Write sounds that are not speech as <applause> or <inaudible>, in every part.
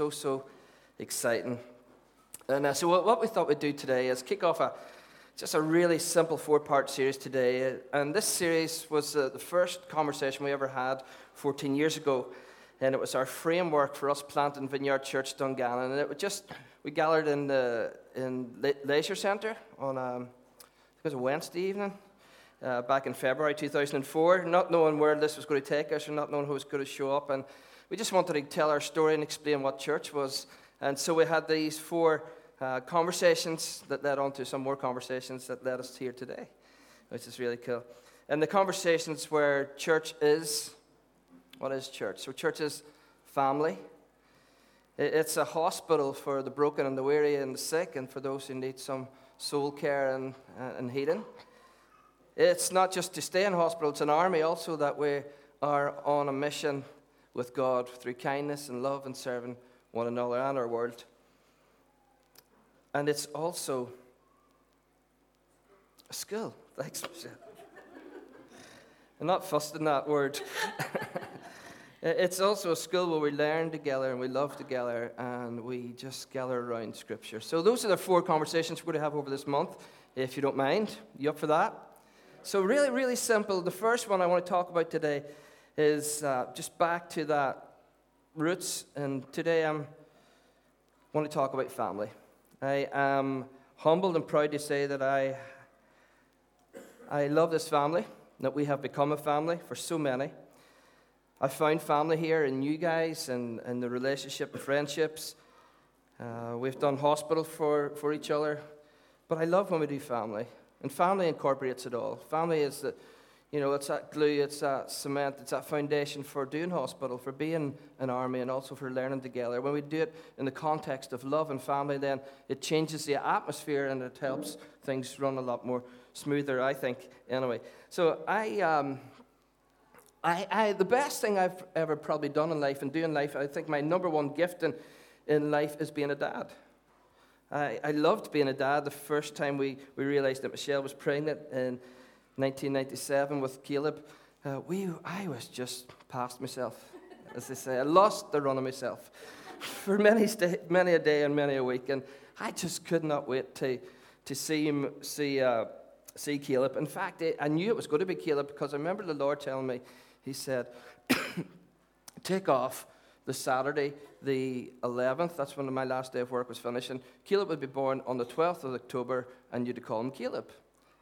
so, so exciting. And uh, so, what we thought we'd do today is kick off a just a really simple four part series today. And this series was uh, the first conversation we ever had 14 years ago. And it was our framework for us planting Vineyard Church Dungannon. And it was just, we gathered in the in Le- Leisure Centre on um, it was a Wednesday evening uh, back in February 2004, not knowing where this was going to take us or not knowing who was going to show up. And we just wanted to tell our story and explain what church was. And so we had these four uh, conversations that led on to some more conversations that led us here today, which is really cool. And the conversations where church is what is church? So, church is family. It's a hospital for the broken and the weary and the sick, and for those who need some soul care and, uh, and healing. It's not just to stay in hospital, it's an army also that we are on a mission with God through kindness and love and serving one another and our world. And it's also a skill. <laughs> Thanks, Michelle. I'm not fussed in that word. <laughs> it's also a skill where we learn together and we love together and we just gather around Scripture. So, those are the four conversations we're going to have over this month, if you don't mind. You up for that? So, really, really simple. The first one I want to talk about today is uh, just back to that roots. And today I'm want to talk about family. I am humbled and proud to say that I, I love this family, that we have become a family for so many. I found family here in you guys and, and the relationship and friendships. Uh, we've done hospital for, for each other, but I love when we do family. And family incorporates it all. Family is the, you know, it's that glue, it's that cement, it's that foundation for doing hospital, for being an army, and also for learning together. When we do it in the context of love and family, then it changes the atmosphere and it helps things run a lot more smoother, I think, anyway. So I, um, I, I, the best thing I've ever probably done in life and doing life, I think my number one gift in, in life is being a dad. I, I loved being a dad the first time we, we realized that Michelle was pregnant in 1997 with Caleb. Uh, we, I was just past myself, as they say. I lost the run of myself <laughs> for many, st- many a day and many a week. And I just could not wait to, to see him, see, uh, see Caleb. In fact, I knew it was going to be Caleb because I remember the Lord telling me, He said, <coughs> Take off the Saturday, the 11th, that's when my last day of work was finishing. Caleb would be born on the 12th of October, and you'd call him Caleb.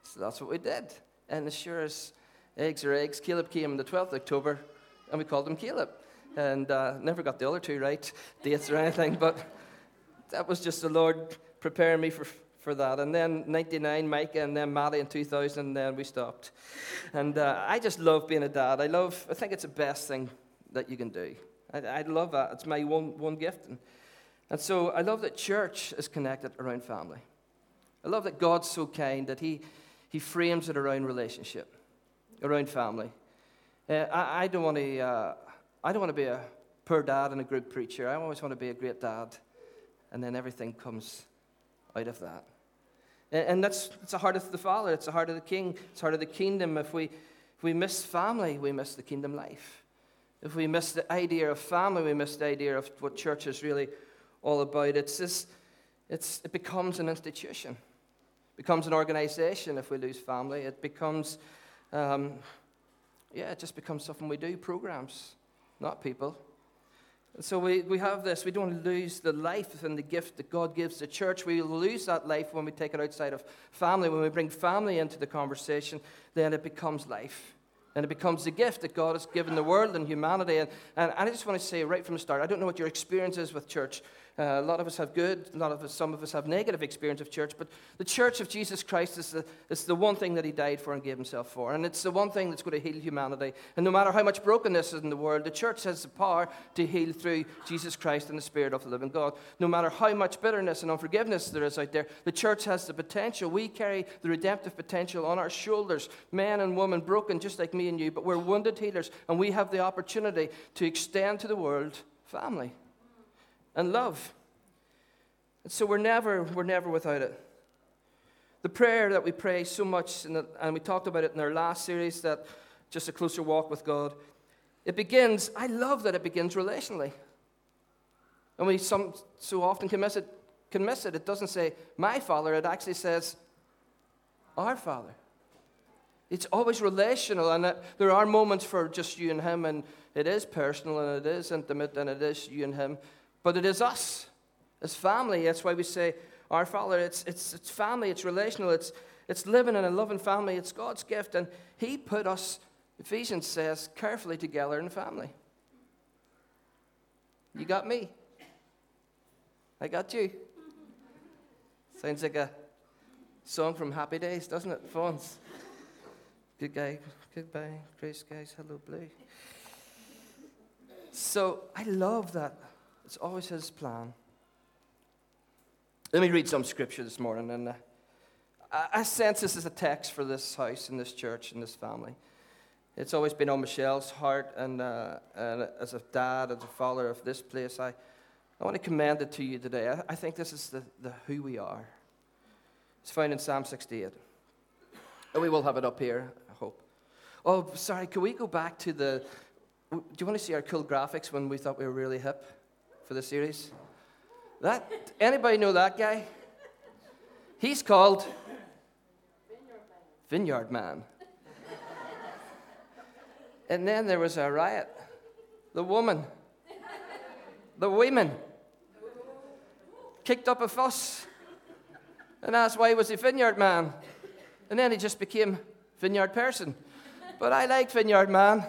So that's what we did. And as sure as eggs are eggs, Caleb came on the 12th of October, and we called him Caleb. And uh, never got the other two right, dates or anything, but that was just the Lord preparing me for, for that. And then 99, Micah, and then Maddie in 2000, and then we stopped. And uh, I just love being a dad. I love, I think it's the best thing that you can do. I, I love that. It's my one, one gift. And, and so I love that church is connected around family. I love that God's so kind that He, he frames it around relationship, around family. Uh, I, I, don't want to. Uh, I don't want to be a poor dad and a good preacher. I always want to be a great dad, and then everything comes out of that. And, and that's it's the heart of the Father. It's the heart of the King. It's the heart of the kingdom. If we if we miss family, we miss the kingdom life. If we miss the idea of family, we miss the idea of what church is really all about. It's this, it's, it becomes an institution, it becomes an organization if we lose family. It becomes, um, yeah, it just becomes something we do programs, not people. And so we, we have this. We don't lose the life and the gift that God gives the church. We lose that life when we take it outside of family. When we bring family into the conversation, then it becomes life. And it becomes the gift that God has given the world and humanity. And, and I just want to say right from the start I don't know what your experience is with church. Uh, a lot of us have good, a lot of us, some of us have negative experience of church, but the church of Jesus Christ is the, is the one thing that he died for and gave himself for. And it's the one thing that's going to heal humanity. And no matter how much brokenness is in the world, the church has the power to heal through Jesus Christ and the Spirit of the living God. No matter how much bitterness and unforgiveness there is out there, the church has the potential. We carry the redemptive potential on our shoulders, men and women broken just like me and you, but we're wounded healers, and we have the opportunity to extend to the world family and love. And so we're never, we're never without it. The prayer that we pray so much, the, and we talked about it in our last series, that just a closer walk with God, it begins, I love that it begins relationally. And we some, so often can miss, it, can miss it. It doesn't say, my Father, it actually says, our Father. It's always relational, and there are moments for just you and Him, and it is personal, and it is intimate, and it is you and Him, but it is us as family. That's why we say, Our Father. It's, it's, it's family, it's relational, it's, it's living in a loving family, it's God's gift, and He put us, Ephesians says, carefully together in family. You got me. I got you. Sounds like a song from Happy Days, doesn't it, Fonz? Good guy, goodbye, gray guys, hello, blue. So I love that. It's always his plan. Let me read some scripture this morning. And uh, I sense this is a text for this house and this church and this family. It's always been on Michelle's heart, and, uh, and as a dad, as a father of this place, I, I want to commend it to you today. I, I think this is the, the who we are. It's found in Psalm 68. And we will have it up here, I hope. Oh, sorry, can we go back to the. Do you want to see our cool graphics when we thought we were really hip for the series? That anybody know that guy? He's called Vineyard Man. and then there was a riot. The woman, the women, kicked up a fuss and asked why was he Vineyard Man. And then he just became Vineyard Person. But I like Vineyard Man.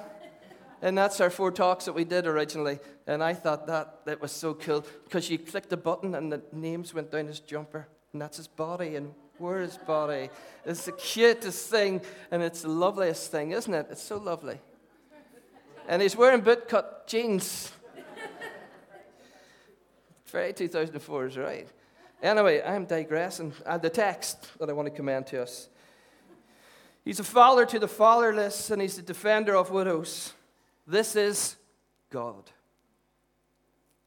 And that's our four talks that we did originally. And I thought that, that was so cool because you clicked the button and the names went down his jumper. And that's his body. And where his body? It's the cutest thing and it's the loveliest thing, isn't it? It's so lovely. And he's wearing bootcut jeans. Very 2004 is right. Anyway, I'm digressing. Uh, the text that I want to commend to us. He's a father to the fatherless, and he's a defender of widows. This is God.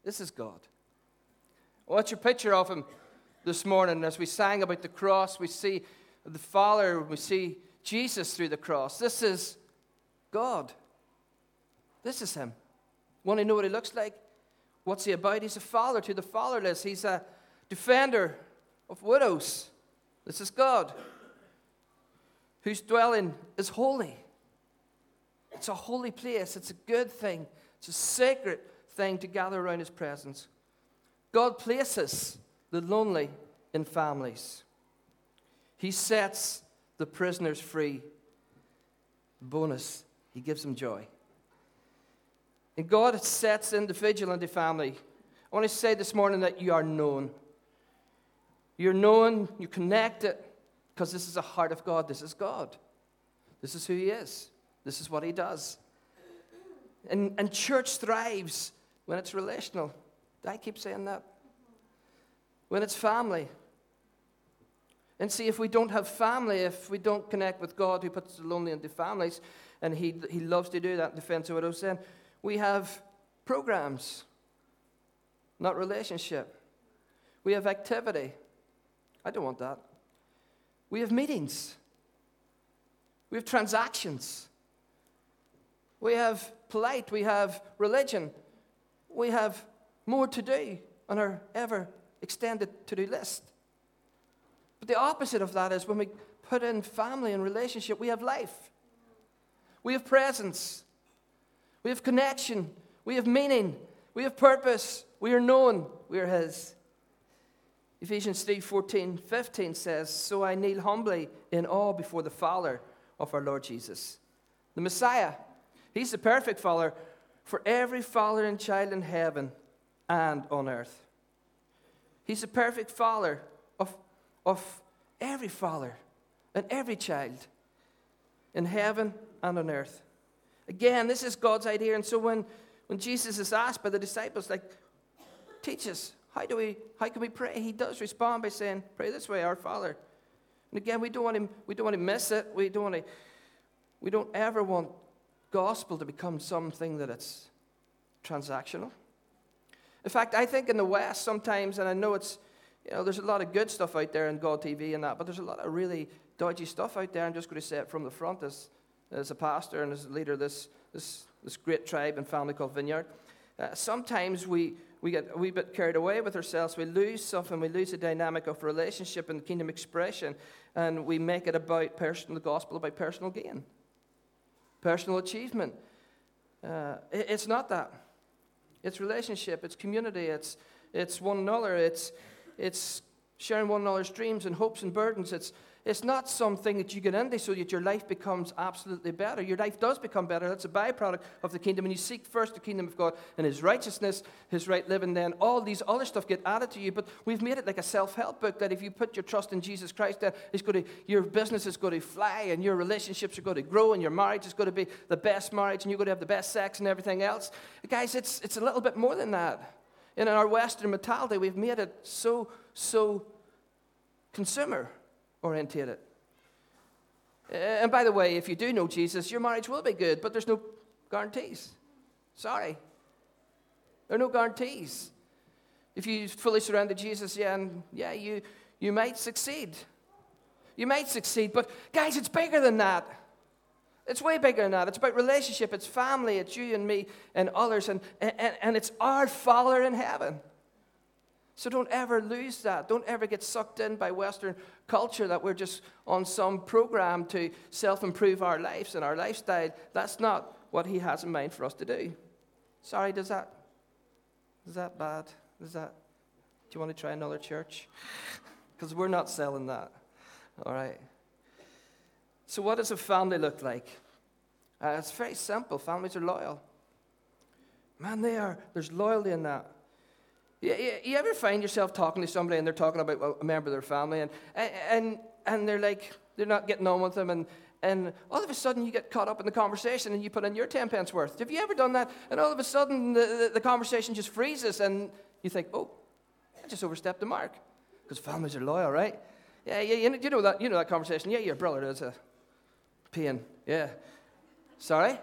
This is God. What's your picture of him this morning? As we sang about the cross, we see the Father, we see Jesus through the cross. This is God. This is him. Want to know what he looks like? What's he about? He's a father to the fatherless. He's a defender of widows. This is God, whose dwelling is holy. It's a holy place, it's a good thing, it's a sacred thing to gather around His presence. God places the lonely in families, He sets the prisoners free. Bonus, He gives them joy. And God sets individual into family. I want to say this morning that you are known. You're known, you're connected, because this is the heart of God. This is God. This is who He is. This is what He does. And, and church thrives when it's relational. I keep saying that. When it's family. And see, if we don't have family, if we don't connect with God who puts the lonely into families, and He, he loves to do that in defense of widows, then we have programs, not relationship. We have activity. I don't want that. We have meetings. We have transactions. We have polite. We have religion. We have more to do on our ever extended to do list. But the opposite of that is when we put in family and relationship, we have life. We have presence. We have connection. We have meaning. We have purpose. We are known. We are His. Ephesians 3 14, 15 says, So I kneel humbly in awe before the Father of our Lord Jesus, the Messiah. He's the perfect Father for every father and child in heaven and on earth. He's the perfect Father of, of every father and every child in heaven and on earth. Again, this is God's idea. And so when, when Jesus is asked by the disciples, like, teach us, how, do we, how can we pray? He does respond by saying, Pray this way, our Father. And again, we don't want to, we don't want to miss it. We don't, want to, we don't ever want gospel to become something that it's transactional. In fact, I think in the West sometimes, and I know it's, you know, there's a lot of good stuff out there in God TV and that, but there's a lot of really dodgy stuff out there. I'm just going to say it from the front as, as a pastor and as a leader of this, this, this great tribe and family called Vineyard. Uh, sometimes we, we get a wee bit carried away with ourselves. We lose something. We lose the dynamic of relationship and kingdom expression. And we make it about personal, the gospel about personal gain, personal achievement. Uh, it, it's not that. It's relationship, it's community, it's, it's one another, it's, it's sharing one another's dreams and hopes and burdens. It's, it's not something that you get into so that your life becomes absolutely better. Your life does become better. That's a byproduct of the kingdom. And you seek first the kingdom of God and His righteousness, His right living, then all these other stuff get added to you. But we've made it like a self help book that if you put your trust in Jesus Christ, then it's going to, your business is going to fly and your relationships are going to grow and your marriage is going to be the best marriage and you're going to have the best sex and everything else. Guys, it's, it's a little bit more than that. In our Western mentality, we've made it so, so consumer orientated. And by the way, if you do know Jesus, your marriage will be good, but there's no guarantees. Sorry. There are no guarantees. If you fully surrender Jesus, yeah, and yeah, you, you might succeed. You might succeed, but guys, it's bigger than that. It's way bigger than that. It's about relationship, it's family, it's you and me and others, and, and, and it's our Father in heaven. So don't ever lose that. Don't ever get sucked in by Western culture that we're just on some program to self improve our lives and our lifestyle. That's not what He has in mind for us to do. Sorry, does that, is that bad? Is that, do you want to try another church? <laughs> Because we're not selling that. All right. So, what does a family look like? Uh, it's very simple. Families are loyal. Man, they are. There's loyalty in that. You, you, ever find yourself talking to somebody and they're talking about a member of their family and, and, and they're like, they're not getting on with them and, and all of a sudden you get caught up in the conversation and you put in your 10 pence worth. Have you ever done that? And all of a sudden the, the, the conversation just freezes and you think, oh, I just overstepped the mark. Because families are loyal, right? Yeah, yeah, you, know that, you know that conversation. Yeah, your brother is a pain. Yeah. Sorry?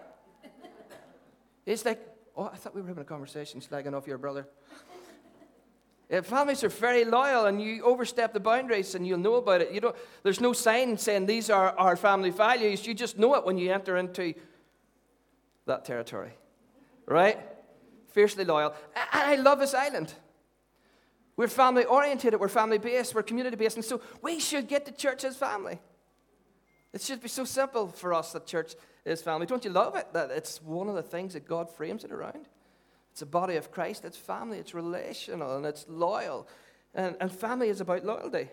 It's like, oh, I thought we were having a conversation slagging off your brother. If families are very loyal and you overstep the boundaries and you'll know about it. You don't, there's no sign saying these are our family values. You just know it when you enter into that territory. Right? Fiercely loyal. And I love this island. We're family oriented, we're family based, we're community based, and so we should get the church as family. It should be so simple for us that church is family. Don't you love it? That it's one of the things that God frames it around. It's a body of Christ, it's family, it's relational, and it's loyal. And, and family is about loyalty.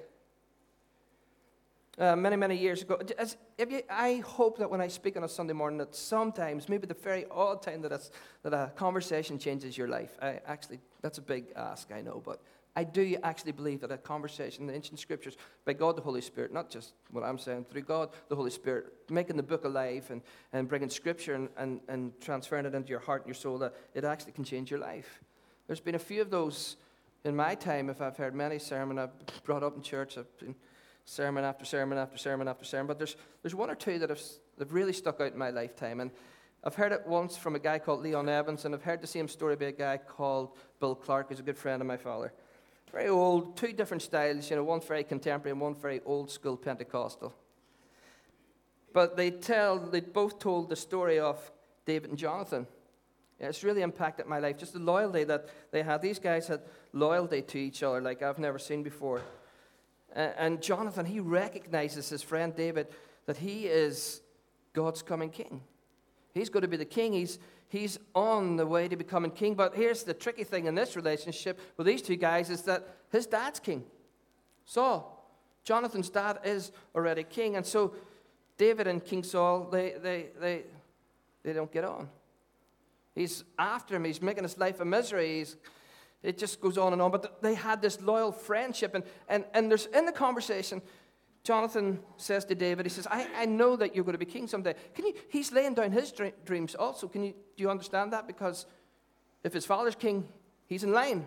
Uh, many, many years ago, as, you, I hope that when I speak on a Sunday morning, that sometimes, maybe the very odd time that, that a conversation changes your life. I, actually, that's a big ask, I know, but I do actually believe that a conversation in the ancient scriptures by God the Holy Spirit, not just what I'm saying, through God the Holy Spirit, making the book alive and, and bringing scripture and, and, and transferring it into your heart and your soul, that it actually can change your life. There's been a few of those in my time, if I've heard many sermons I've brought up in church, I've been sermon after sermon after sermon after sermon, but there's, there's one or two that have, that have really stuck out in my lifetime. And I've heard it once from a guy called Leon Evans, and I've heard the same story by a guy called Bill Clark, who's a good friend of my father very old, two different styles, you know, one very contemporary and one very old school Pentecostal. But they tell, they both told the story of David and Jonathan. It's really impacted my life. Just the loyalty that they had. These guys had loyalty to each other like I've never seen before. And Jonathan, he recognizes his friend David that he is God's coming king. He's going to be the king. He's, he's on the way to becoming king. But here's the tricky thing in this relationship with these two guys is that his dad's king. Saul. Jonathan's dad is already king. And so David and King Saul, they, they, they, they don't get on. He's after him. He's making his life a misery. He's, it just goes on and on. But they had this loyal friendship. And, and, and there's in the conversation, Jonathan says to David, he says, I, I know that you're going to be king someday. Can you, he's laying down his dreams also. Can you, do you understand that? Because if his father's king, he's in line.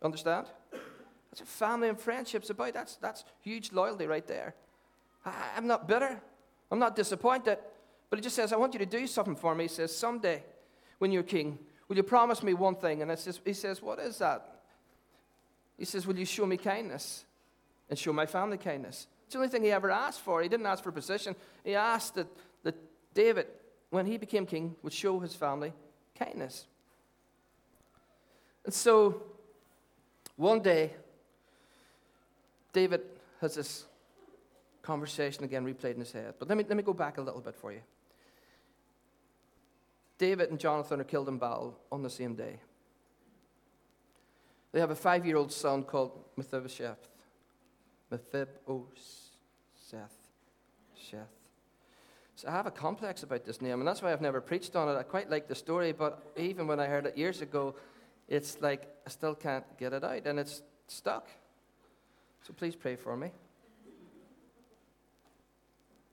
Understand? That's what family and friendship's about. That's, that's huge loyalty right there. I, I'm not bitter. I'm not disappointed. But he just says, I want you to do something for me. He says, Someday, when you're king, will you promise me one thing? And says, he says, What is that? He says, Will you show me kindness? And show my family kindness. It's the only thing he ever asked for. He didn't ask for position. He asked that, that David, when he became king, would show his family kindness. And so one day, David has this conversation again replayed in his head. But let me, let me go back a little bit for you. David and Jonathan are killed in battle on the same day. They have a five year old son called Mephibosheth. Mephibosheth. Sheth. So I have a complex about this name, and that's why I've never preached on it. I quite like the story, but even when I heard it years ago, it's like I still can't get it out, and it's stuck. So please pray for me.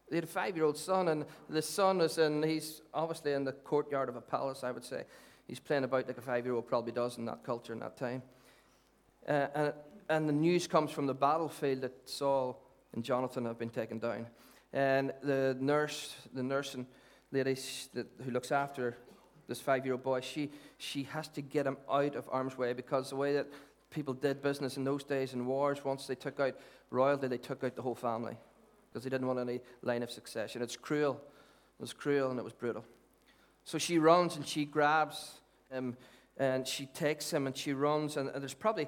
They had a five year old son, and the son is in, he's obviously in the courtyard of a palace, I would say. He's playing about like a five year old probably does in that culture in that time. Uh, and, and the news comes from the battlefield that Saul and Jonathan have been taken down. And the nurse, the nursing lady who looks after this five year old boy, she, she has to get him out of harm's way because the way that people did business in those days in wars, once they took out royalty, they took out the whole family because they didn't want any line of succession. It's cruel. It was cruel and it was brutal. So she runs and she grabs him and she takes him and she runs, and, and there's probably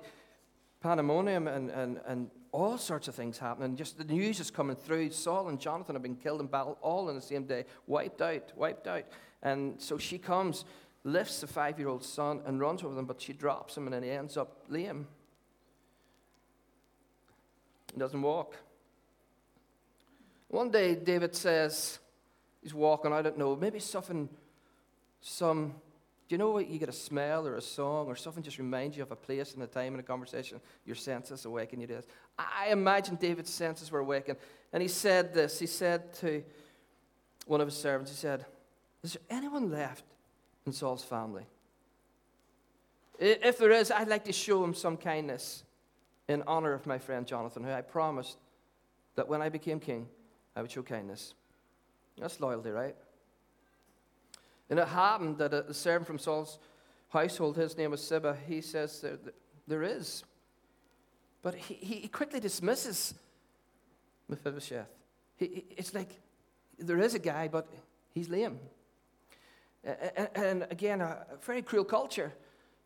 pandemonium and, and, and all sorts of things happening. Just the news is coming through. Saul and Jonathan have been killed in battle all in the same day, wiped out, wiped out. And so she comes, lifts the five year old son, and runs over them, but she drops him, and then he ends up lame. He doesn't walk. One day, David says, he's walking, I don't know, maybe something, some do you know what? You get a smell or a song or something just reminds you of a place and a time and a conversation. Your senses awaken you to this. I imagine David's senses were awakened. And he said this. He said to one of his servants, he said, Is there anyone left in Saul's family? If there is, I'd like to show him some kindness in honor of my friend Jonathan, who I promised that when I became king, I would show kindness. That's loyalty, right? And it happened that a servant from Saul's household, his name was Ziba, he says there, there is. But he, he quickly dismisses Mephibosheth. He, it's like there is a guy, but he's lame. And, and again, a very cruel culture.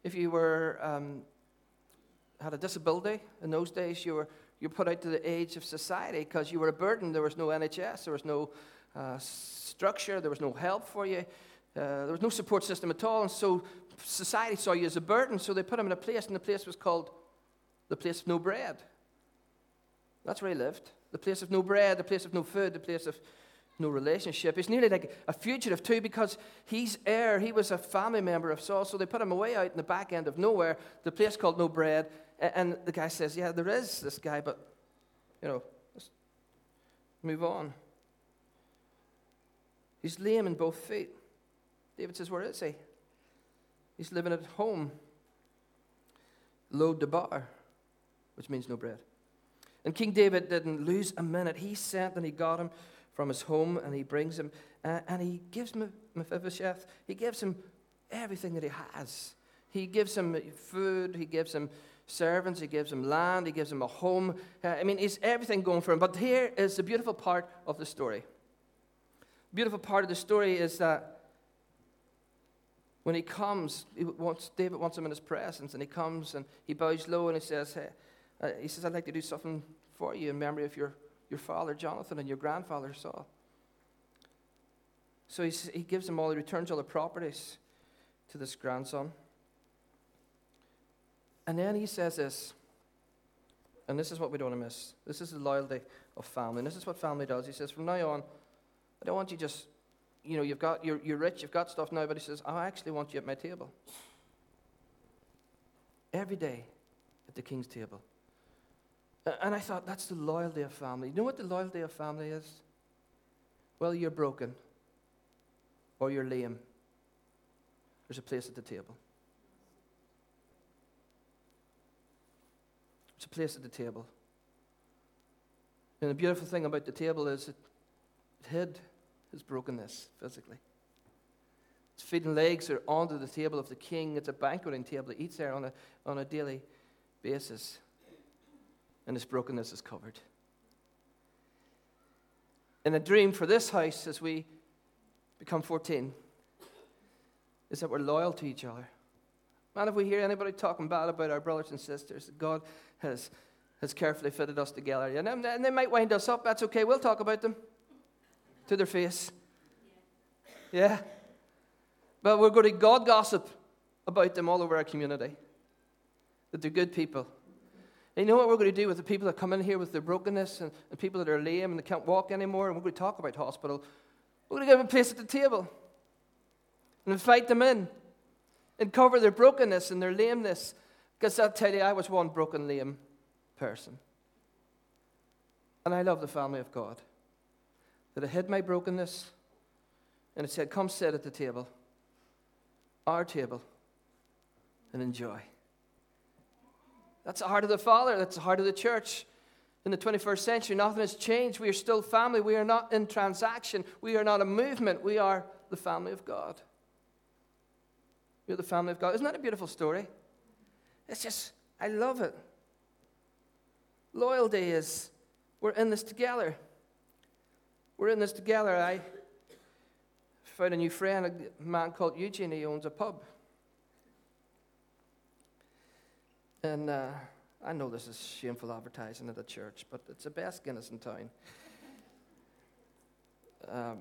If you were um, had a disability in those days, you were you put out to the age of society because you were a burden. There was no NHS, there was no uh, structure, there was no help for you. Uh, there was no support system at all, and so society saw you as a burden, so they put him in a place, and the place was called the place of no bread. That's where he lived. The place of no bread, the place of no food, the place of no relationship. He's nearly like a fugitive, too, because he's heir. He was a family member of Saul, so they put him away out in the back end of nowhere, the place called no bread. And the guy says, Yeah, there is this guy, but, you know, let's move on. He's lame in both feet. David says, Where is he? He's living at home. Lo debar, which means no bread. And King David didn't lose a minute. He sent and he got him from his home and he brings him uh, and he gives him Mephibosheth, he gives him everything that he has. He gives him food, he gives him servants, he gives him land, he gives him a home. Uh, I mean, he's everything going for him. But here is the beautiful part of the story. Beautiful part of the story is that when he comes, he wants, David wants him in his presence, and he comes and he bows low and he says, hey, uh, he says, I'd like to do something for you in memory of your, your father Jonathan and your grandfather Saul. So he, he gives him all, he returns all the properties to this grandson. And then he says this, and this is what we don't want to miss. This is the loyalty of family. And this is what family does. He says, From now on, I don't want you just you know, you've got, you're, you're rich, you've got stuff now, but he says, oh, I actually want you at my table. Every day at the king's table. And I thought, that's the loyalty of family. You know what the loyalty of family is? Well, you're broken or you're lame. There's a place at the table. There's a place at the table. And the beautiful thing about the table is it, it hid his brokenness physically. His feet and legs are onto the table of the king. It's a banqueting table. He eats there on a, on a daily basis. And his brokenness is covered. And a dream for this house as we become 14 is that we're loyal to each other. Man, if we hear anybody talking bad about our brothers and sisters, God has, has carefully fitted us together. And, and they might wind us up. That's okay. We'll talk about them to their face. Yeah. But we're going to God gossip about them all over our community. That they're good people. And you know what we're going to do with the people that come in here with their brokenness and, and people that are lame and they can't walk anymore? And we're going to talk about hospital. We're going to give them a place at the table and invite them in and cover their brokenness and their lameness. Because I'll tell you, I was one broken, lame person. And I love the family of God. That I hid my brokenness and it said, Come sit at the table, our table, and enjoy. That's the heart of the Father, that's the heart of the church. In the 21st century, nothing has changed. We are still family. We are not in transaction. We are not a movement. We are the family of God. You're the family of God. Isn't that a beautiful story? It's just, I love it. Loyalty is, we're in this together. We're in this together. I found a new friend, a man called Eugene. He owns a pub. And uh, I know this is shameful advertising at a church, but it's the best Guinness in town. Um,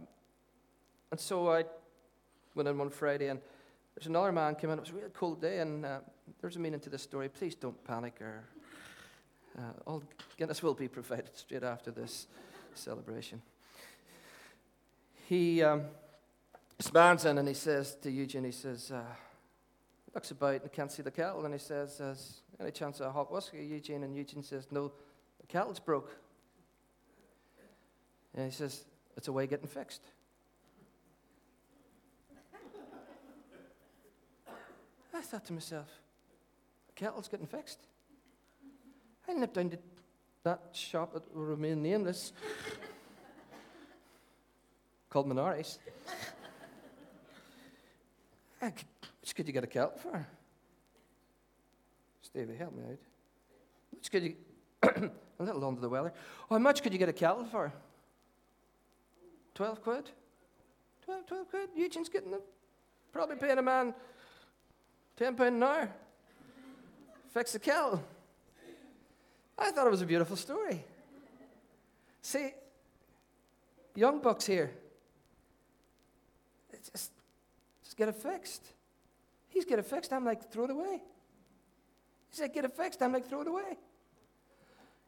and so I went in one Friday, and there's another man came in. It was a really cold day, and uh, there's a meaning to this story. Please don't panic, or uh, all Guinness will be provided straight after this celebration. He um, stands in and he says to Eugene, he says, uh, looks about and can't see the kettle, and he says, "Has any chance of a hot whiskey?" Eugene and Eugene says, "No, the kettle's broke." And he says, "It's away getting fixed." I thought to myself, the kettle's getting fixed. I nipped down to that shop that will remain nameless, called Minari's. How much could you get a kettle for? Stevie, help me out. Could you, <coughs> a little under the weather. How much could you get a kettle for? 12 quid? 12, 12 quid? Eugene's getting them. Probably paying a man Ten pound an hour. Fix the kettle. I thought it was a beautiful story. See, young bucks here. Just, just get it fixed. He's get it fixed. I'm like, throw it away. He said, get it fixed. I'm like, throw it away.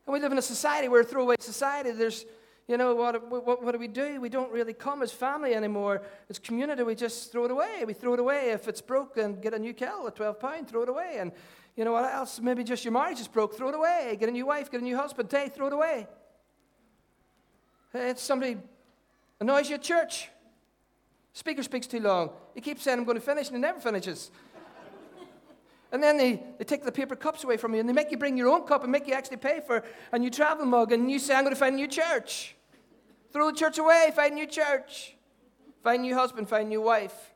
And we live in a society where a throwaway society. There's you know, what, what, what do we do? We don't really come as family anymore. As community, we just throw it away. We throw it away. If it's broken, get a new kettle at 12 pound, throw it away. And you know what else? Maybe just your marriage is broke, throw it away. Get a new wife, get a new husband, hey, throw it away. If somebody annoys you at church. Speaker speaks too long. He keeps saying, I'm going to finish, and he never finishes. And then they, they take the paper cups away from you and they make you bring your own cup and make you actually pay for a new travel mug. And you say, I'm going to find a new church. Throw the church away, find a new church. Find a new husband, find a new wife.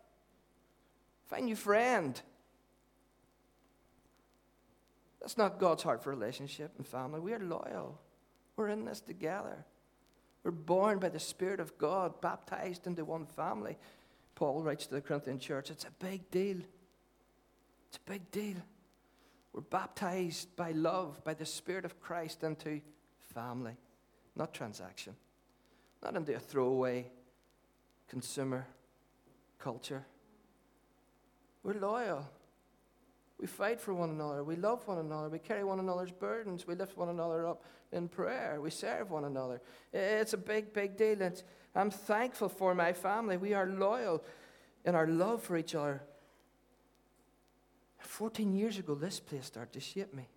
Find a new friend. That's not God's heart for relationship and family. We are loyal. We're in this together. We're born by the Spirit of God, baptized into one family. Paul writes to the Corinthian church, it's a big deal. It's a big deal. We're baptized by love, by the Spirit of Christ into family, not transaction not into a throwaway consumer culture. We're loyal. We fight for one another. We love one another. We carry one another's burdens. We lift one another up in prayer. We serve one another. It's a big, big deal. It's, I'm thankful for my family. We are loyal in our love for each other. 14 years ago, this place started to shape me.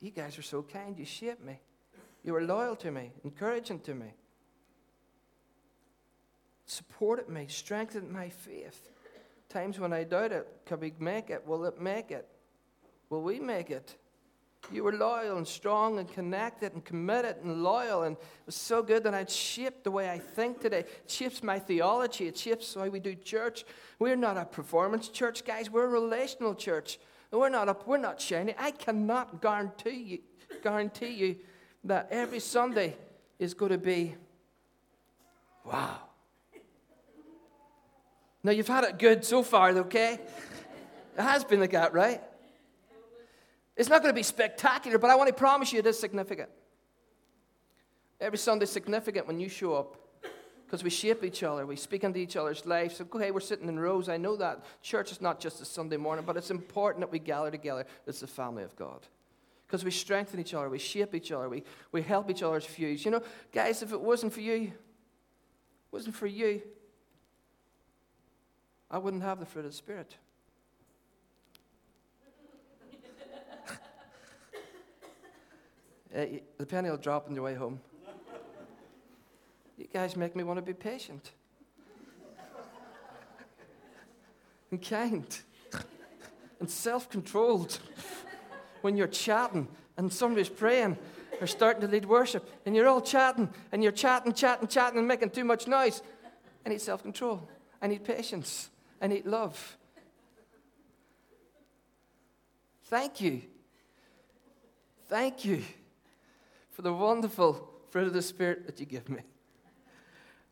You guys are so kind. You shaped me. You were loyal to me, encouraging to me, supported me, strengthened my faith. Times when I doubted, can we make it? Will it make it? Will we make it? You were loyal and strong and connected and committed and loyal, and it was so good that it shaped the way I think today. It shapes my theology. It shapes how we do church. We're not a performance church, guys. We're a relational church. We're not up. We're not shiny. I cannot guarantee you, guarantee you that every Sunday is going to be wow. Now, you've had it good so far, okay? It has been like that, right? It's not going to be spectacular, but I want to promise you it is significant. Every Sunday is significant when you show up because we shape each other, we speak into each other's lives. So, okay, we're sitting in rows. I know that. Church is not just a Sunday morning, but it's important that we gather together. It's the family of God. Because we strengthen each other, we shape each other, we, we help each other's views. You know, guys, if it wasn't for you, wasn't for you, I wouldn't have the fruit of the Spirit. <laughs> uh, the penny will drop on your way home. You guys make me want to be patient <laughs> and kind and self controlled when you're chatting and somebody's praying or starting to lead worship and you're all chatting and you're chatting, chatting, chatting and making too much noise. I need self control. I need patience. I need love. Thank you. Thank you for the wonderful fruit of the Spirit that you give me.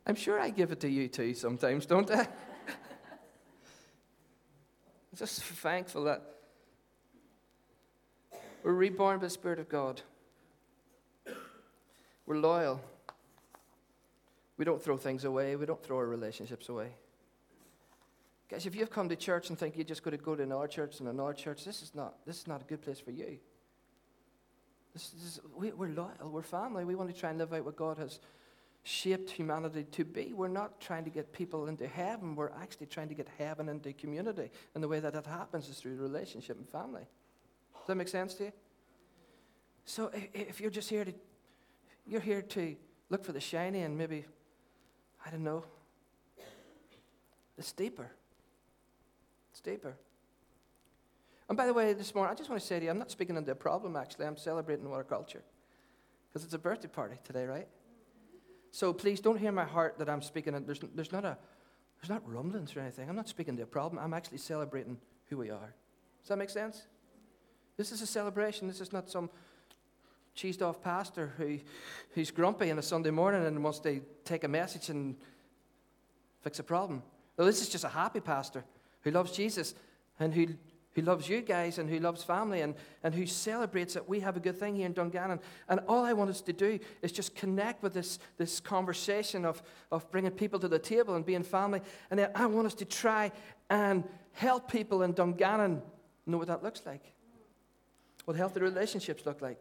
I'm sure I give it to you too sometimes, don't I? I'm <laughs> just thankful that we're reborn by the Spirit of God. We're loyal. We don't throw things away. We don't throw our relationships away. Guys, if you've come to church and think you're just going to go to another church and another church, this is not, this is not a good place for you. This is, we, we're loyal. We're family. We want to try and live out what God has shaped humanity to be. We're not trying to get people into heaven, we're actually trying to get heaven into community. And the way that that happens is through relationship and family. Does that make sense to you? So if you're just here to, you're here to look for the shiny and maybe, I don't know, it's deeper. It's deeper. And by the way, this morning, I just want to say to you, I'm not speaking into a problem, actually. I'm celebrating our culture. Because it's a birthday party today, right? So please don't hear my heart that I'm speaking. There's, there's, not a, there's not rumblings or anything. I'm not speaking to a problem. I'm actually celebrating who we are. Does that make sense? This is a celebration. This is not some cheesed off pastor who, who's grumpy on a Sunday morning and wants to take a message and fix a problem. No, this is just a happy pastor who loves Jesus and who who loves you guys and who loves family and, and who celebrates that we have a good thing here in Dungannon. And all I want us to do is just connect with this, this conversation of, of bringing people to the table and being family. And then I want us to try and help people in Dungannon know what that looks like, what healthy relationships look like.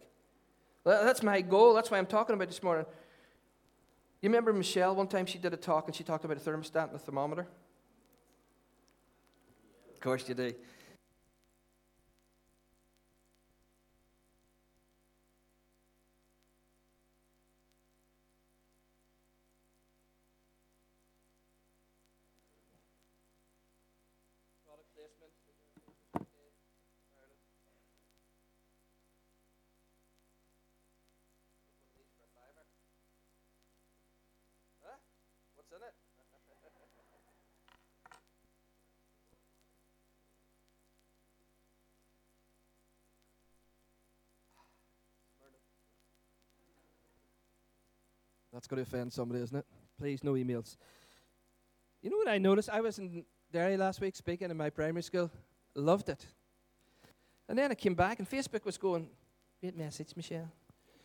That's my goal. That's why I'm talking about this morning. You remember Michelle? One time she did a talk and she talked about a thermostat and a thermometer. Of course you do. That's going to offend somebody, isn't it? Please, no emails. You know what I noticed? I was in Derry last week speaking in my primary school. Loved it. And then I came back and Facebook was going, great message, Michelle.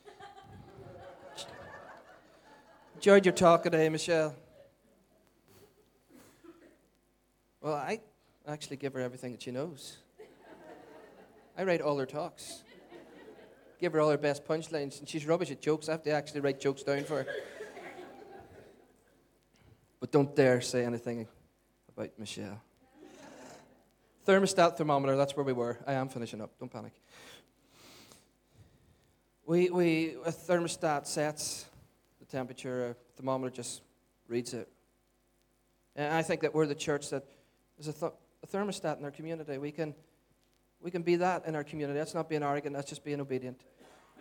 <laughs> Enjoyed your talk today, Michelle. Well, I actually give her everything that she knows. I write all her talks give her all her best punchlines, and she's rubbish at jokes. I have to actually write jokes down for her. But don't dare say anything about Michelle. Thermostat thermometer, that's where we were. I am finishing up, don't panic. We, we, a thermostat sets the temperature, a thermometer just reads it. And I think that we're the church that is a, th- a thermostat in our community. We can we can be that in our community. That's not being arrogant, that's just being obedient.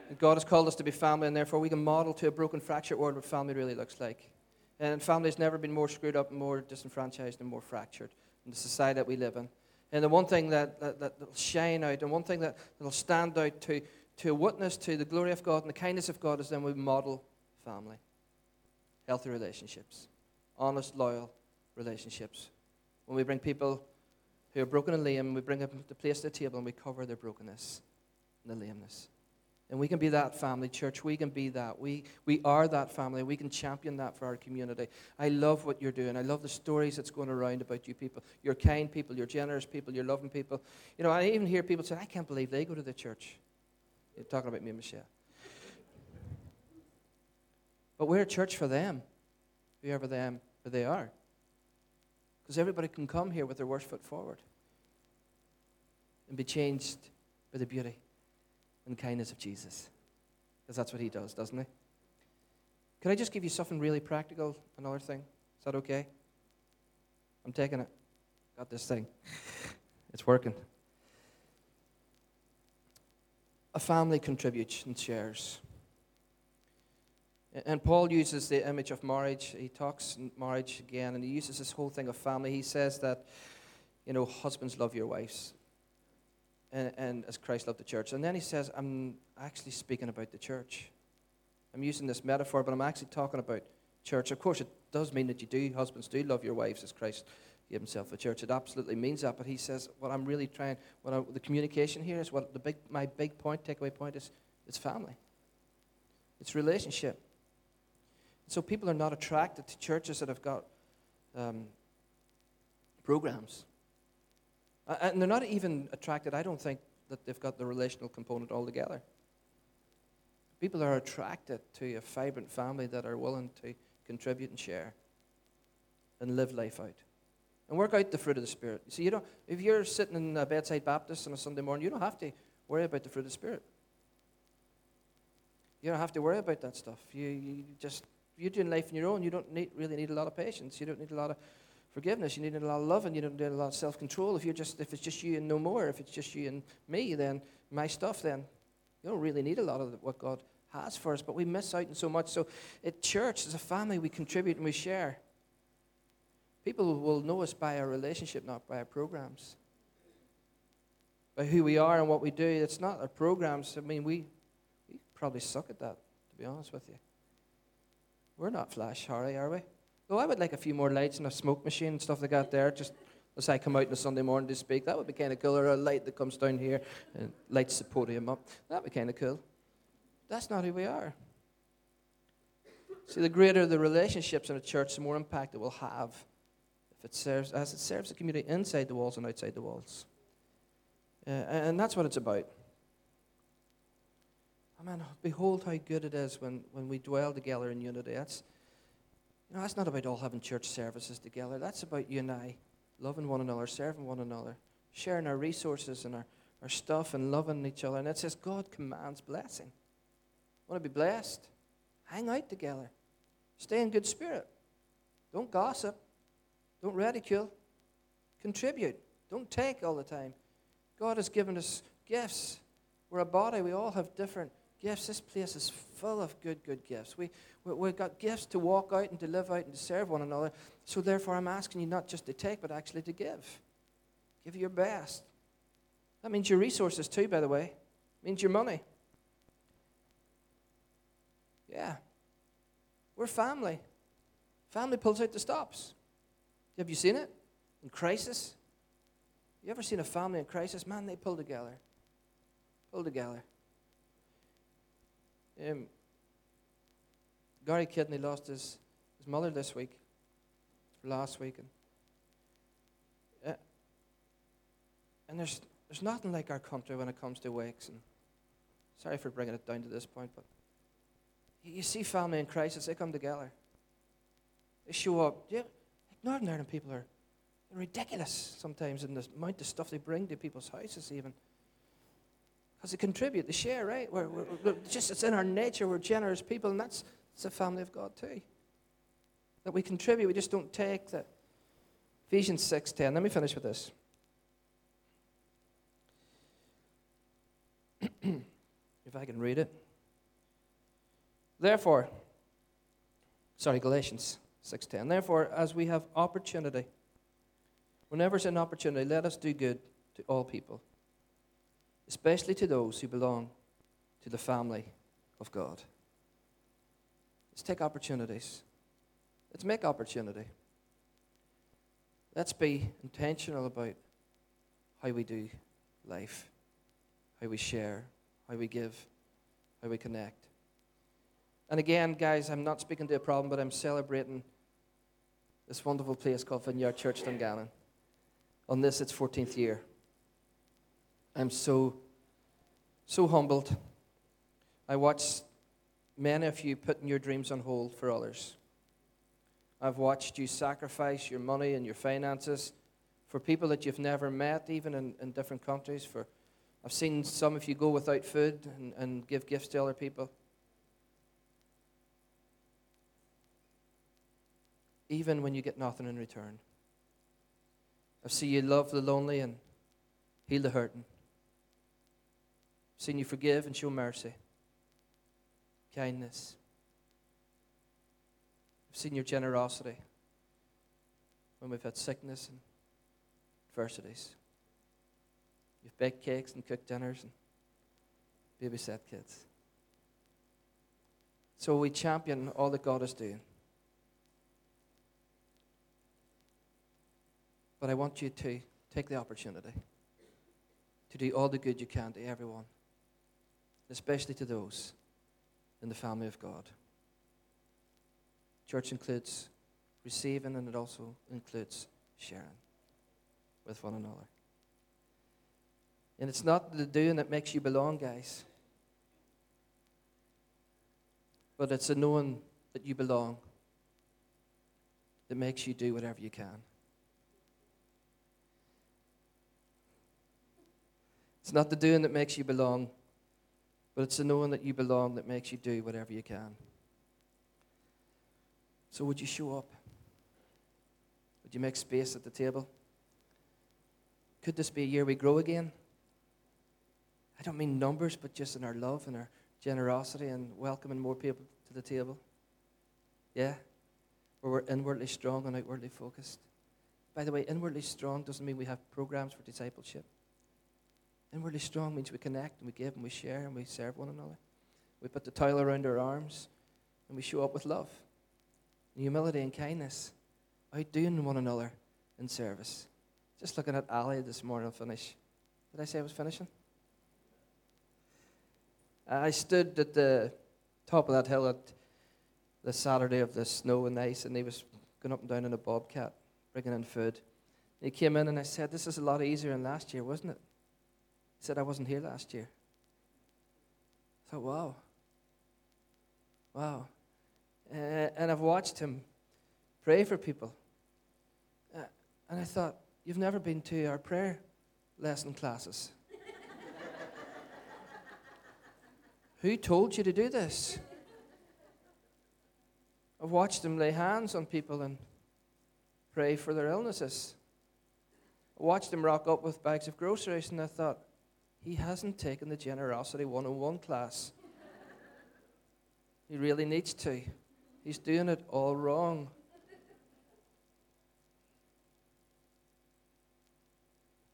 And God has called us to be family, and therefore we can model to a broken, fractured world what family really looks like. And family has never been more screwed up, more disenfranchised, and more fractured in the society that we live in. And the one thing that, that, will shine out, and one thing that will stand out to, to witness to the glory of God and the kindness of God is then we model family. Healthy relationships, honest, loyal relationships. When we bring people who are broken and lame, we bring them to place the table and we cover their brokenness and the lameness. And we can be that family, church. We can be that. We, we are that family. We can champion that for our community. I love what you're doing. I love the stories that's going around about you people. You're kind people. You're generous people. You're loving people. You know, I even hear people say, I can't believe they go to the church. You're talking about me and Michelle. But we're a church for them, whoever them they are. Because everybody can come here with their worst foot forward and be changed by the beauty and kindness of Jesus. Because that's what he does, doesn't he? Could I just give you something really practical? Another thing? Is that okay? I'm taking it. Got this thing. <laughs> It's working. A family contributes and shares. And Paul uses the image of marriage. He talks marriage again, and he uses this whole thing of family. He says that, you know, husbands love your wives, and, and as Christ loved the church. And then he says, I'm actually speaking about the church. I'm using this metaphor, but I'm actually talking about church. Of course, it does mean that you do, husbands do love your wives as Christ gave himself a church. It absolutely means that. But he says, what I'm really trying, what I, the communication here is what the big, my big point, takeaway point is, it's family. It's relationship. So people are not attracted to churches that have got um, programs. Uh, uh, and they're not even attracted, I don't think, that they've got the relational component altogether. People are attracted to a vibrant family that are willing to contribute and share and live life out. And work out the fruit of the Spirit. You see, you don't, if you're sitting in a bedside Baptist on a Sunday morning, you don't have to worry about the fruit of the Spirit. You don't have to worry about that stuff. You, you just you're doing life on your own, you don't need, really need a lot of patience. You don't need a lot of forgiveness. You need a lot of love, and you need a lot of self-control. If you're just, if it's just you and no more, if it's just you and me, then my stuff, then you don't really need a lot of what God has for us. But we miss out on so much. So, at church, as a family, we contribute and we share. People will know us by our relationship, not by our programs. By who we are and what we do. It's not our programs. I mean, we, we probably suck at that, to be honest with you. We're not flash, Harry, are we? Though I would like a few more lights and a smoke machine and stuff like that there, just as I come out on a Sunday morning to speak. That would be kind of cool. Or a light that comes down here and lights the podium up. That would be kind of cool. That's not who we are. See, the greater the relationships in a church, the more impact it will have if it serves, as it serves the community inside the walls and outside the walls. Uh, and that's what it's about. Oh man, behold how good it is when, when we dwell together in unity. That's, know, that's not about all having church services together. That's about you and I loving one another, serving one another, sharing our resources and our, our stuff and loving each other. And it says God commands blessing. Want to be blessed? Hang out together. Stay in good spirit. Don't gossip. Don't ridicule. Contribute. Don't take all the time. God has given us gifts. We're a body. We all have different gifts. This place is full of good, good gifts. We, we, we've got gifts to walk out and to live out and to serve one another. So, therefore, I'm asking you not just to take, but actually to give. Give your best. That means your resources, too, by the way. It means your money. Yeah. We're family. Family pulls out the stops. Have you seen it? In crisis? You ever seen a family in crisis? Man, they pull together. Pull together. Um, Gary Kidney lost his, his mother this week, last week. And, uh, and there's, there's nothing like our country when it comes to wakes. And sorry for bringing it down to this point, but you, see family in crisis, they come together. They show up. Yeah, Northern Ireland people are ridiculous sometimes in the amount of stuff they bring to people's houses, even. Because they contribute, they share, right? We're, we're, we're, just it's in our nature. We're generous people, and that's it's a family of God too. That we contribute, we just don't take that. Ephesians six ten. Let me finish with this. <clears throat> if I can read it. Therefore, sorry, Galatians six ten. Therefore, as we have opportunity, whenever there's an opportunity, let us do good to all people especially to those who belong to the family of God. Let's take opportunities. Let's make opportunity. Let's be intentional about how we do life, how we share, how we give, how we connect. And again, guys, I'm not speaking to a problem, but I'm celebrating this wonderful place called Vineyard Church Dungannon. On this, its 14th year. I'm so, so humbled. I watched many of you putting your dreams on hold for others. I've watched you sacrifice your money and your finances for people that you've never met, even in, in different countries. For I've seen some of you go without food and, and give gifts to other people. Even when you get nothing in return. I see you love the lonely and heal the hurting. Seen you forgive and show mercy, kindness. I've seen your generosity when we've had sickness and adversities. You've baked cakes and cooked dinners and babysat kids. So we champion all that God is doing. But I want you to take the opportunity to do all the good you can to everyone, especially to those in the family of God. Church includes receiving and it also includes sharing with one another. And it's not the doing that makes you belong, guys. But it's the knowing that you belong that makes you do whatever you can. It's not the doing that makes you belong, but it's the knowing that you belong that makes you do whatever you can. So, would you show up? Would you make space at the table? Could this be a year we grow again? I don't mean numbers, but just in our love and our generosity and welcoming more people to the table. Yeah? Where we're inwardly strong and outwardly focused. By the way, inwardly strong doesn't mean we have programs for discipleship. Inwardly strong means we connect and we give and we share and we serve one another. We put the towel around our arms and we show up with love, and humility, and kindness, outdoing one another in service. Just looking at Ali this morning, finish. Did I say I was finishing? I stood at the top of that hill at the Saturday of the snow and ice, and he was going up and down in a bobcat, bringing in food. He came in, and I said, This is a lot easier than last year, wasn't it? Said, I wasn't here last year. I thought, wow. Wow. Uh, and I've watched him pray for people. Uh, and I thought, you've never been to our prayer lesson classes. <laughs> Who told you to do this? I've watched him lay hands on people and pray for their illnesses. I watched him rock up with bags of groceries, and I thought, he hasn't taken the Generosity 101 class. he really needs to. He's doing it all wrong.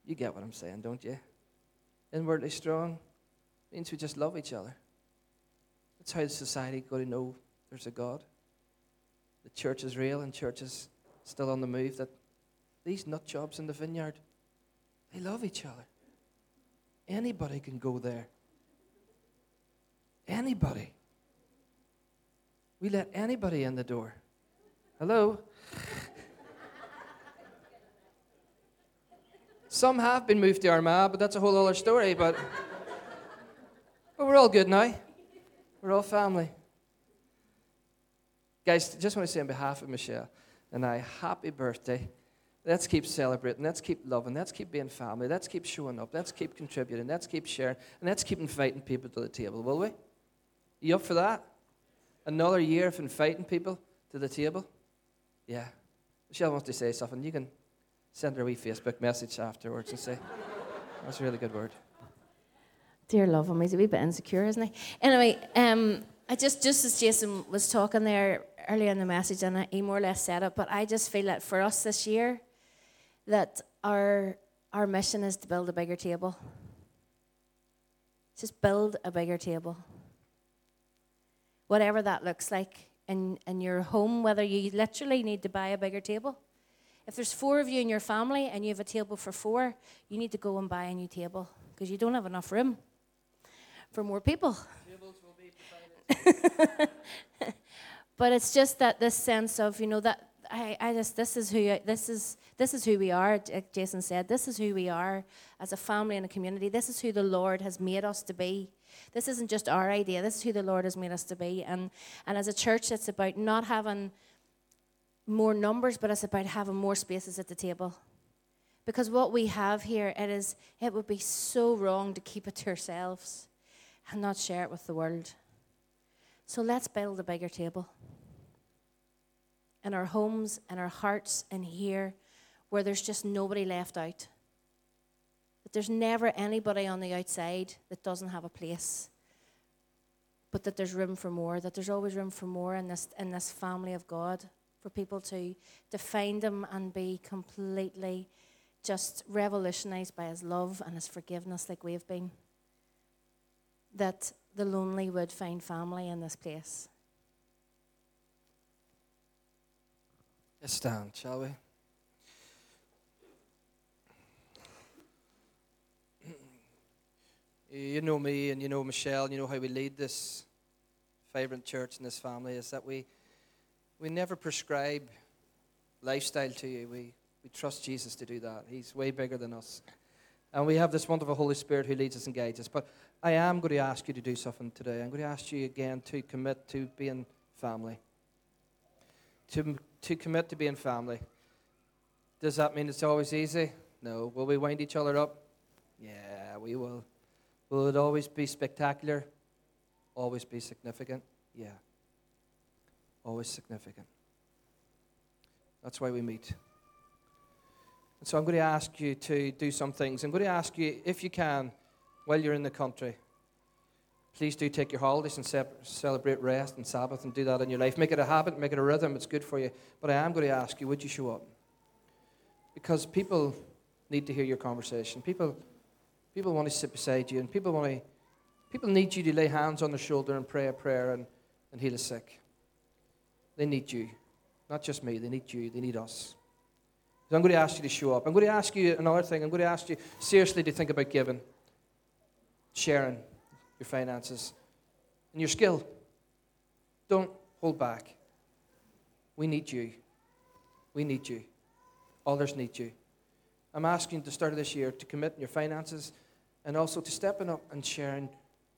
You get what I'm saying, don't you? Inwardly strong means we just love each other. That's how society got to know there's a God. The church is real and church is still on the move. That these nut jobs in the vineyard, they love each other. Anybody can go there. Anybody. We let anybody in the door. Hello? Some have been moved to Armagh, but that's a whole other story. But, but we're all good now. We're all family. Guys, just want to say on behalf of Michelle and I, happy birthday. Let's keep celebrating. Let's keep loving. Let's keep being family. Let's keep showing up. Let's keep contributing. Let's keep sharing. And let's keep inviting people to the table, will we? You up for that? Another year of inviting people to the table? Yeah. Michelle wants to say something. You can send her a wee Facebook message afterwards and say, <laughs> that's a really good word. Dear love him, he's a wee bit insecure, isn't he? Anyway, um, I just just as Jason was talking there earlier in the message, and he more or less said it, but I just feel that for us this year, that our our mission is to build a bigger table. Just build a bigger table. Whatever that looks like in, in your home, whether you literally need to buy a bigger table If there's four of you in your family and you have a table for four, you need to go and buy a new table because you don't have enough room for more people. <laughs> but it's just that this sense of you know that I, I just this is who this is this is who we are. Jason said, this is who we are as a family and a community. This is who the Lord has made us to be. This isn't just our idea. This is who the Lord has made us to be. And and as a church, it's about not having more numbers, but it's about having more spaces at the table. Because what we have here, it is it would be so wrong to keep it to ourselves and not share it with the world. So let's build a bigger table in our homes, in our hearts, and here where there's just nobody left out. That there's never anybody on the outside that doesn't have a place. But that there's room for more, that there's always room for more in this, in this family of God, for people to, to find Him and be completely just revolutionized by His love and His forgiveness, like we've been. That the lonely would find family in this place. Let's stand, shall we? You know me and you know Michelle, and you know how we lead this vibrant church and this family is that we, we never prescribe lifestyle to you. We, we trust Jesus to do that. He's way bigger than us. And we have this wonderful Holy Spirit who leads us and guides us. But I am going to ask you to do something today. I'm going to ask you again to commit to being family. To, to commit to being family. Does that mean it's always easy? No. Will we wind each other up? Yeah, we will. Will it always be spectacular? Always be significant? Yeah. Always significant. That's why we meet. And so I'm going to ask you to do some things. I'm going to ask you, if you can, while you're in the country. Please do take your holidays and celebrate rest and Sabbath and do that in your life. Make it a habit, make it a rhythm. It's good for you. But I am going to ask you, would you show up? Because people need to hear your conversation. People, people want to sit beside you, and people want to. People need you to lay hands on their shoulder and pray a prayer and, and heal the sick. They need you. Not just me, they need you, they need us. So I'm going to ask you to show up. I'm going to ask you another thing. I'm going to ask you seriously to think about giving sharing your finances and your skill. Don't hold back. We need you. We need you. Others need you. I'm asking you to start of this year to commit in your finances and also to stepping up and sharing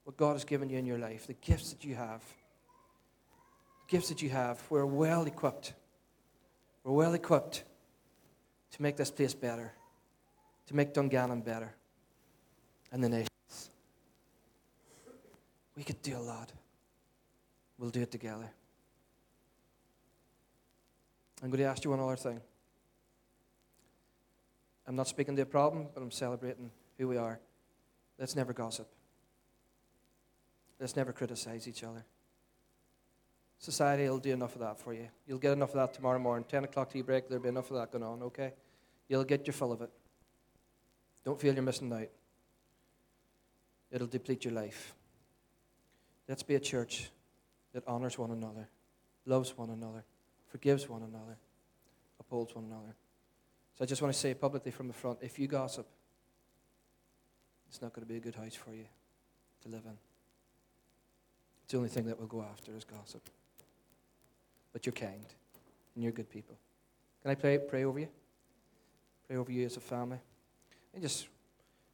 what God has given you in your life, the gifts that you have. The gifts that you have. We're well equipped. We're well equipped to make this place better, to make Dungannon better, and the nation. We could do a lot. We'll do it together. I'm going to ask you one other thing. I'm not speaking to a problem, but I'm celebrating who we are. Let's never gossip. Let's never criticize each other. Society will do enough of that for you. You'll get enough of that tomorrow morning. 10 o'clock tea break, there'll be enough of that going on, okay? You'll get your fill of it. Don't feel you're missing out. It'll deplete your life. Let's be a church that honors one another, loves one another, forgives one another, upholds one another. So I just want to say publicly from the front if you gossip, it's not going to be a good house for you to live in. It's the only thing that we'll go after is gossip. But you're kind and you're good people. Can I pray, pray over you? Pray over you as a family. And just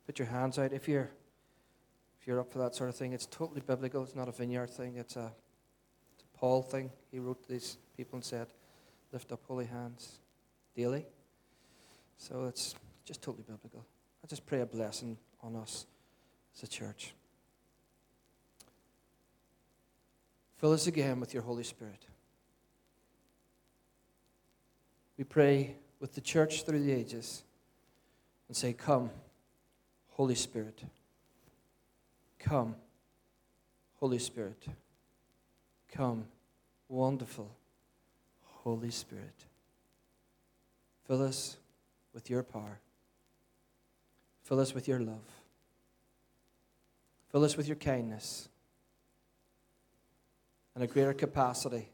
put your hands out. If you're you're up for that sort of thing. It's totally biblical. It's not a vineyard thing. It's a, it's a Paul thing. He wrote to these people and said, lift up holy hands daily. So it's just totally biblical. I just pray a blessing on us as a church. Fill us again with your Holy Spirit. We pray with the church through the ages and say, Come, Holy Spirit. Come, Holy Spirit. Come, wonderful Holy Spirit. Fill us with your power. Fill us with your love. Fill us with your kindness and a greater capacity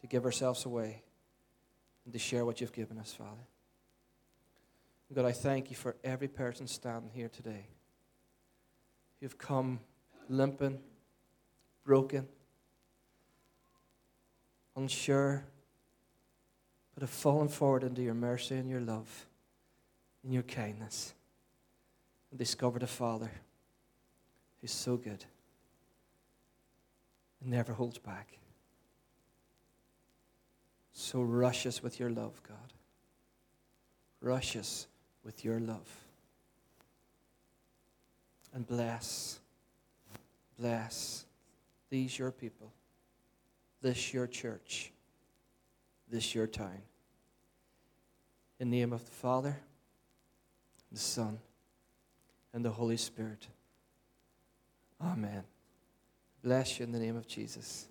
to give ourselves away and to share what you've given us, Father. God, I thank you for every person standing here today. You've come limping, broken, unsure, but have fallen forward into your mercy and your love and your kindness and discovered a Father who's so good and never holds back. So rush us with your love, God. Rush us with your love. And bless, bless these your people, this your church, this your town. In the name of the Father, the Son, and the Holy Spirit. Amen. Bless you in the name of Jesus.